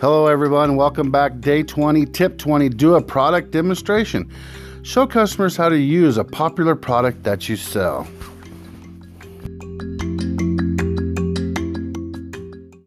Hello, everyone. Welcome back. Day 20, tip 20 do a product demonstration. Show customers how to use a popular product that you sell.